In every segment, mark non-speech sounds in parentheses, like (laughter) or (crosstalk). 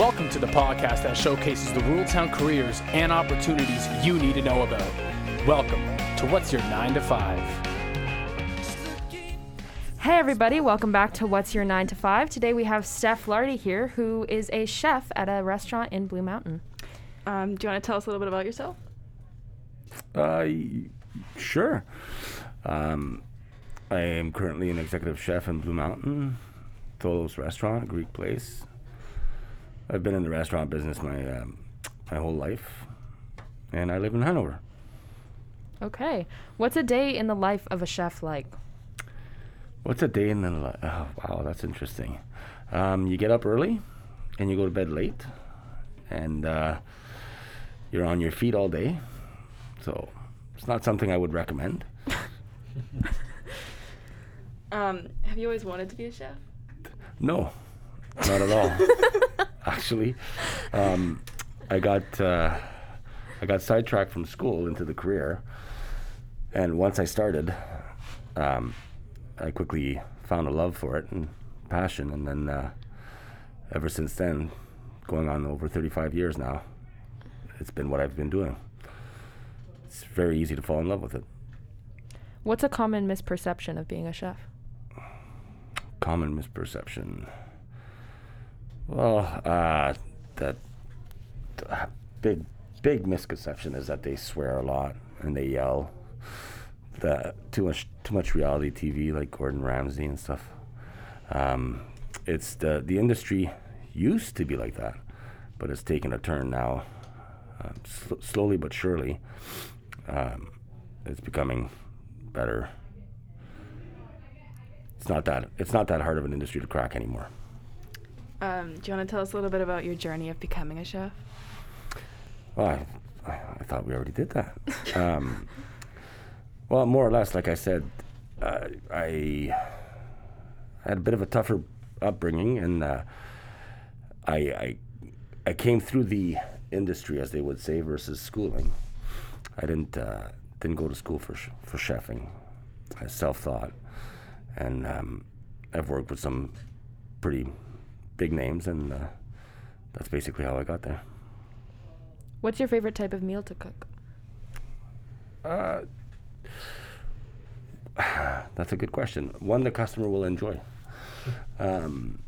Welcome to the podcast that showcases the rural town careers and opportunities you need to know about. Welcome to What's Your 9 to 5. Hey everybody, welcome back to What's Your 9 to 5. Today we have Steph Lardy here, who is a chef at a restaurant in Blue Mountain. Um, do you want to tell us a little bit about yourself? Uh, sure. Um, I am currently an executive chef in Blue Mountain, Tholos Restaurant, a Greek place. I've been in the restaurant business my um, my whole life, and I live in Hanover. Okay. What's a day in the life of a chef like? What's a day in the life? oh wow that's interesting. Um, you get up early, and you go to bed late, and uh, you're on your feet all day. So it's not something I would recommend. (laughs) Um, have you always wanted to be a chef? No, not at all. (laughs) Actually, um, I got uh, I got sidetracked from school into the career, and once I started, um, I quickly found a love for it and passion, and then uh, ever since then, going on over 35 years now, it's been what I've been doing. It's very easy to fall in love with it. What's a common misperception of being a chef? common misperception. Well, uh, that big, big misconception is that they swear a lot and they yell. The too much, too much reality TV like Gordon Ramsay and stuff. Um, it's the the industry used to be like that, but it's taken a turn now. Uh, sl- slowly but surely, um, it's becoming better it's not that it's not that hard of an industry to crack anymore. Um, do you want to tell us a little bit about your journey of becoming a chef? Well, I, I, thought we already did that. um, well, more or less, like I said, uh, I had a bit of a tougher upbringing, and uh, I, I I came through the industry, as they would say, versus schooling. I didn't uh, didn't go to school for sh- for chefing. I self taught and um, I've worked with some pretty big names, and uh, that's basically how I got there. What's your favorite type of meal to cook? Uh, (sighs) that's a good question. One the customer will enjoy. Um,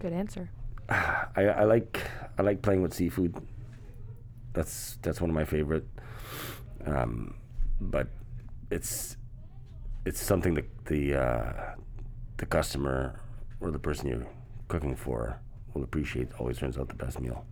Good answer. (sighs) I, I like I like playing with seafood. That's that's one of my favorite. Um, but it's it's something that the uh, the customer or the person you're cooking for will appreciate. Always turns out the best meal.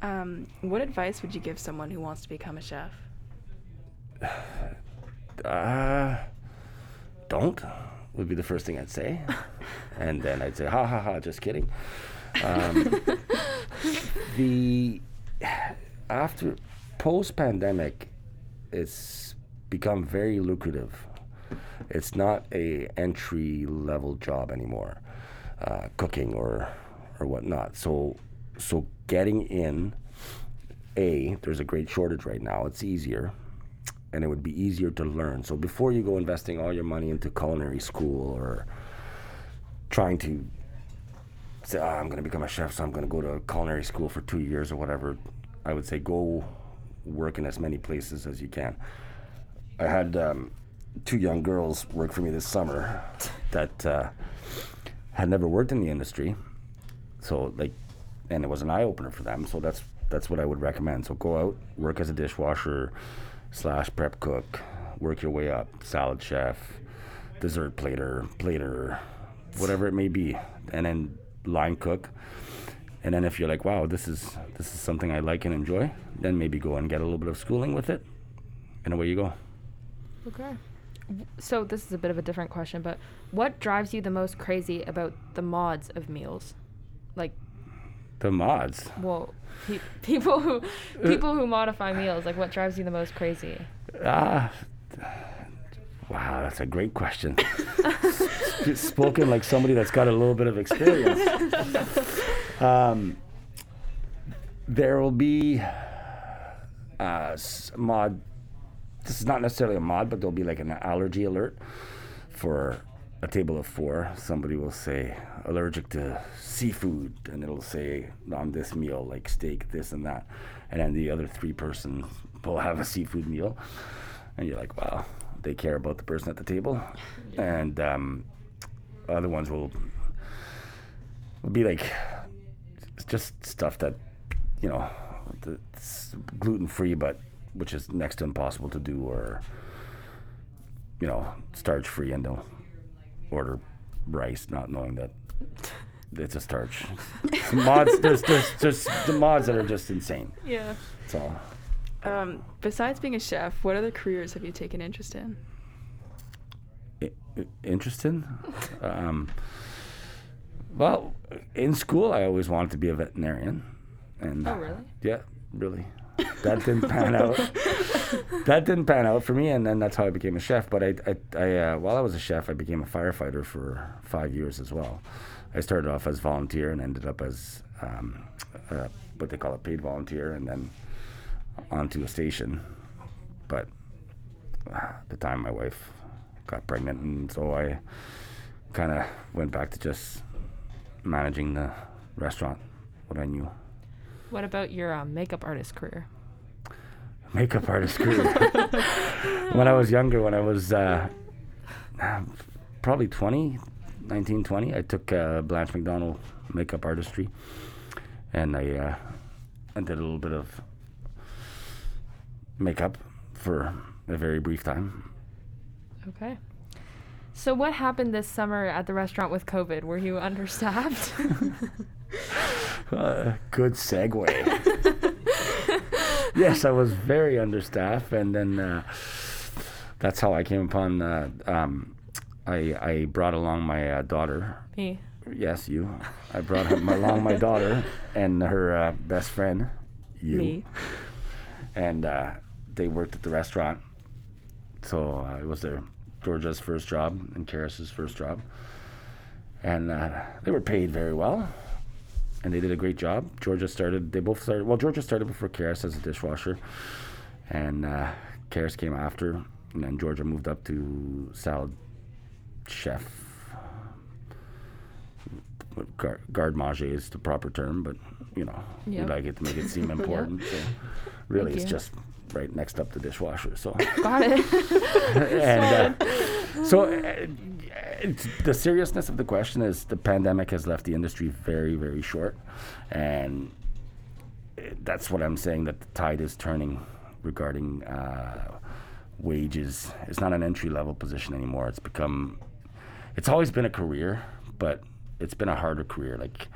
Um, what advice would you give someone who wants to become a chef? (sighs) Uh, don't would be the first thing I'd say, (laughs) and then I'd say, ha ha ha, just kidding. Um, (laughs) the after post pandemic, it's become very lucrative. It's not a entry level job anymore, uh, cooking or or whatnot. So so getting in, a there's a great shortage right now. It's easier, and it would be easier to learn. So before you go investing all your money into culinary school or trying to say, oh, I'm going to become a chef, so I'm going to go to culinary school for two years or whatever, I would say go work in as many places as you can. I had um, two young girls work for me this summer that uh, had never worked in the industry, so like, and it was an eye opener for them. So that's that's what I would recommend. So go out, work as a dishwasher slash prep cook, work your way up, salad chef, dessert plater, plater, whatever it may be, and then line cook. And then if you're like, wow, this is this is something I like and enjoy, then maybe go and get a little bit of schooling with it, and away you go. Okay. So this is a bit of a different question, but what drives you the most crazy about the mods of meals? Like, The mods. well, pe- people who people who modify meals. Like, what drives you the most crazy? Ah, wow, that's a great question. Sp- (laughs) Spoken like somebody that's got a little bit of experience. (laughs) Um, there will be uh, mod. This is not necessarily a mod, but there'll be like an allergy alert for a table of four, somebody will say allergic to seafood, and it'll say on this meal like steak, this and that, and then the other three persons will have a seafood meal, and you're like, wow, they care about the person at the table, and um, other ones will will be like it's just stuff that you know that's gluten free, but which is next to impossible to do, or you know starch free, and they'll order rice, not knowing that (laughs) it's a starch. mods, there's, there's there's the mods that are just insane. Yeah. That's all. Um, besides being a chef, what other careers have you taken interest in? I- I- interested? um, well, in school, I always wanted to be a veterinarian, and Oh, really? yeah, really. That didn't pan out. (laughs) that didn't pan out for me, and then that's how I became a chef. But I, I, I uh, while I was a chef, I became a firefighter for five years as well. I started off as volunteer and ended up as um, uh, what they call a paid volunteer, and then onto a station. But uh, at the time, my wife got pregnant, and so I kind of went back to just managing the restaurant, what I knew. What about your um, makeup artist career? Makeup artist career. (laughs) (laughs) when I was younger, when I was uh, probably 20, 19, 20, I took uh, Blanche Macdonald makeup artistry and I, uh, I did a little bit of makeup for a very brief time. Okay. So what happened this summer at the restaurant with COVID? Were you understaffed? (laughs) Uh, good segue. Yes, I was very understaffed, and then uh, that's how I came upon. Uh, um, I I brought along my uh, daughter. Me. Yes, you. I brought along my daughter and her uh, best friend. You. Me. And uh, they worked at the restaurant. So uh, it was their Georgia's first job and Karis's first job. And uh, they were paid very well. And they did a great job. Georgia started, they both started, well, Georgia started before Karis as a dishwasher. And uh, Karis came after. And then Georgia moved up to salad chef. Gar- garde manger is the proper term, but you know, Yep. we like it to make it seem (laughs) important. So really, Thank it's you. just right next up to dishwasher. So Got it. (laughs) and uh, so uh, it's, the seriousness of the question is the pandemic has left the industry very very short. And uh, that's what i'm saying that the tide is turning regarding uh, wages. It's not an entry level position anymore. It's become it's always been a career but it's been a harder career. Like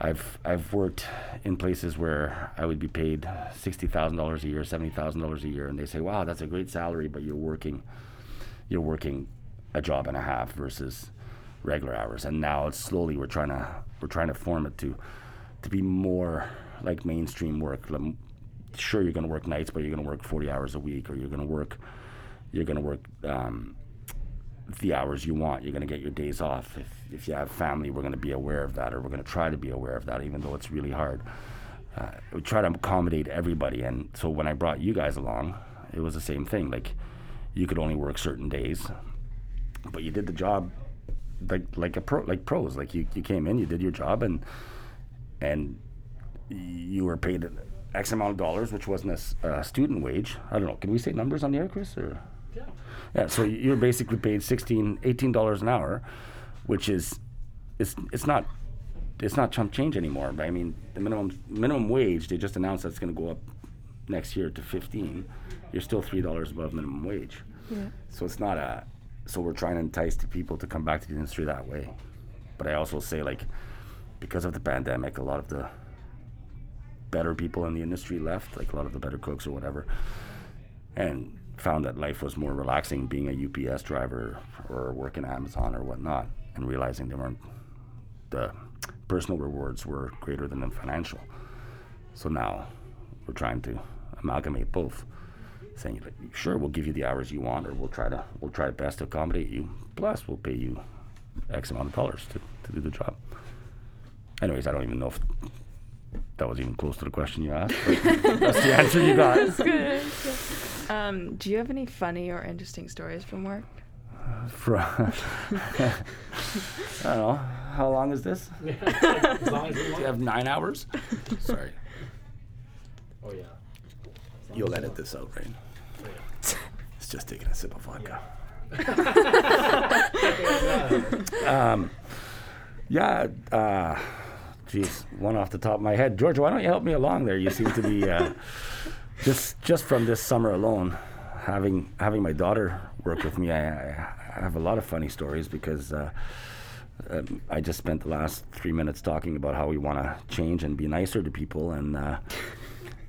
I've I've worked in places where I would be paid sixty thousand dollars a year, seventy thousand dollars a year, and they say, "Wow, that's a great salary, but you're working, you're working a job and a half versus regular hours." And now it's slowly we're trying to we're trying to form it to to be more like mainstream work. Sure, you're going to work nights, but you're going to work forty hours a week, or you're going to work you're going to work um, the hours you want. You're going to get your days off. If, if you have family, we're going to be aware of that, or we're going to try to be aware of that, even though it's really hard. Uh, we try to accommodate everybody. And so when I brought you guys along, it was the same thing. Like, you could only work certain days, but you did the job like like a pro, like pros. Like you, you came in, you did your job, and and you were paid X amount of dollars, which wasn't a student wage. I don't know. Can we say numbers on the air, Chris? Or yeah, so you're basically paid 16 18 dollars an hour, which is it's it's not it's not chump change anymore. But I mean, the minimum minimum wage they just announced that's going to go up next year to 15. You're still three dollars above minimum wage. Yeah. So it's not a. So we're trying to entice the people to come back to the industry that way. But I also say like, because of the pandemic, a lot of the better people in the industry left, like a lot of the better cooks or whatever, and found that life was more relaxing being a UPS driver or working Amazon or whatnot, and realizing they weren't the personal rewards were greater than the financial. So now we're trying to amalgamate both, saying sure we'll give you the hours you want, or we'll try to we'll try best to accommodate you. Plus we'll pay you X amount of dollars to, to do the job. Anyways, I don't even know if that was even close to the question you asked. (laughs) That's the answer you got. That's Um, do you have any funny or interesting stories from work? (laughs) From (laughs) I don't know. How long is this? as long as Do you have nine hours? Sorry. Oh yeah. You'll edit this out, right? (laughs) It's just taking a sip of vodka. (laughs) um, yeah, uh, geez, one off the top of my head. George, why don't you help me along there? You seem to be uh, (laughs) just just from this summer alone, having having my daughter work with me. I, I have a lot of funny stories because. Uh, um, I just spent the last three minutes talking about how we want to change and be nicer to people, and uh,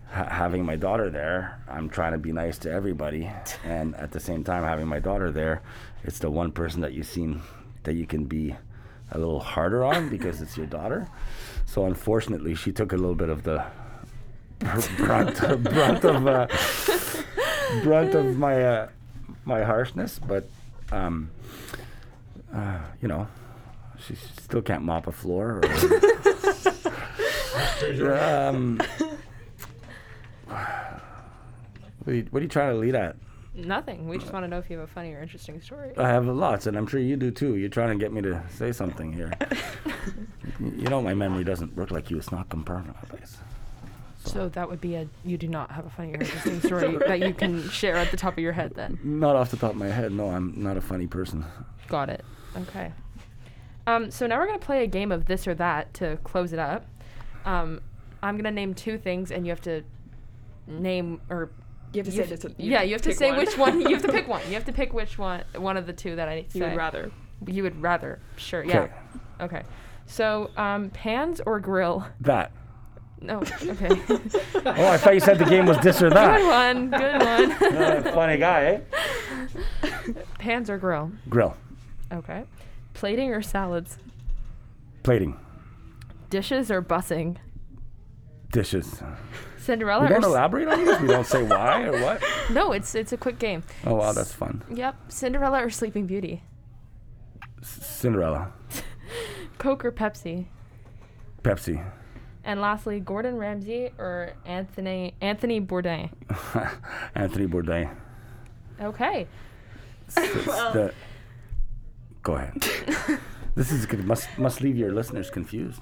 ha- having my daughter there, I'm trying to be nice to everybody, (laughs) and at the same time having my daughter there, it's the one person that you seem that you can be a little harder on (laughs) because it's your daughter. So unfortunately, she took a little bit of the br- (laughs) brunt, brunt of uh, brunt of my uh, my harshness, but um, uh, you know, she still can't mop a floor. Or, um, what, are you, what are you trying to lead at? Nothing. We just want to know if you have a funny or interesting story. I have lots, and I'm sure you do too. You're trying to get me to say something here. (laughs) You know, my memory doesn't work like you. It's not compartmentalized. So that would be a you do not have a funny or interesting story (laughs) that you can share at the top of your head. Then Not off the top of my head. No, I'm not a funny person. got it. Okay. Um, so now we're gonna play a game of this or that to close it up. Um, I'm gonna name two things, and you have to name or You have to you say have- this. one- yeah, you have to pick say which one. You have to (laughs) pick one. You have to pick which one. One of the two that I need you say. would rather. You would rather. Sure. Yeah. Okay, Okay. So um, pans or grill? that. No. (laughs) Okay. Oh, I thought you said the game was this or that. good one. Good one. (laughs) Uh, funny guy, eh? pans or grill? Grill. Okay. Plating or salads? Plating. Dishes or bussing? Dishes. Cinderella We don't s- elaborate on these? We don't say why or (laughs) what? No, it's it's a quick game. Oh, wow, that's fun. Yep. Cinderella or Sleeping Beauty? C- Cinderella. (laughs) Coke or Pepsi? Pepsi. And lastly, Gordon Ramsay or Anthony Anthony Bourdain? (laughs) Anthony Bourdain. Okay. It's the- go ahead. this is good. Must must leave your listeners confused.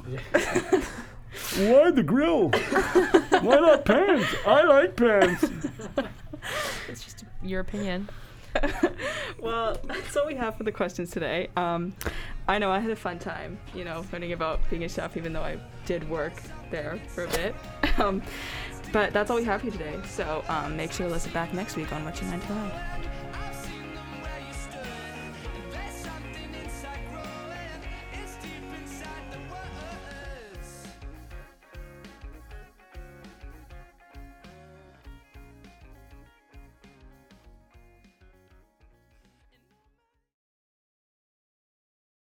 Why the grill? Why not pans? I like pans. It's just your opinion. (laughs) well, that's all we have for the questions today. Um, I know I had a fun time, you know, learning about being a chef, even though I did work there for a bit. Um, but that's all we have for you today. So um, make sure to listen back next week on What's Your 9 to 5.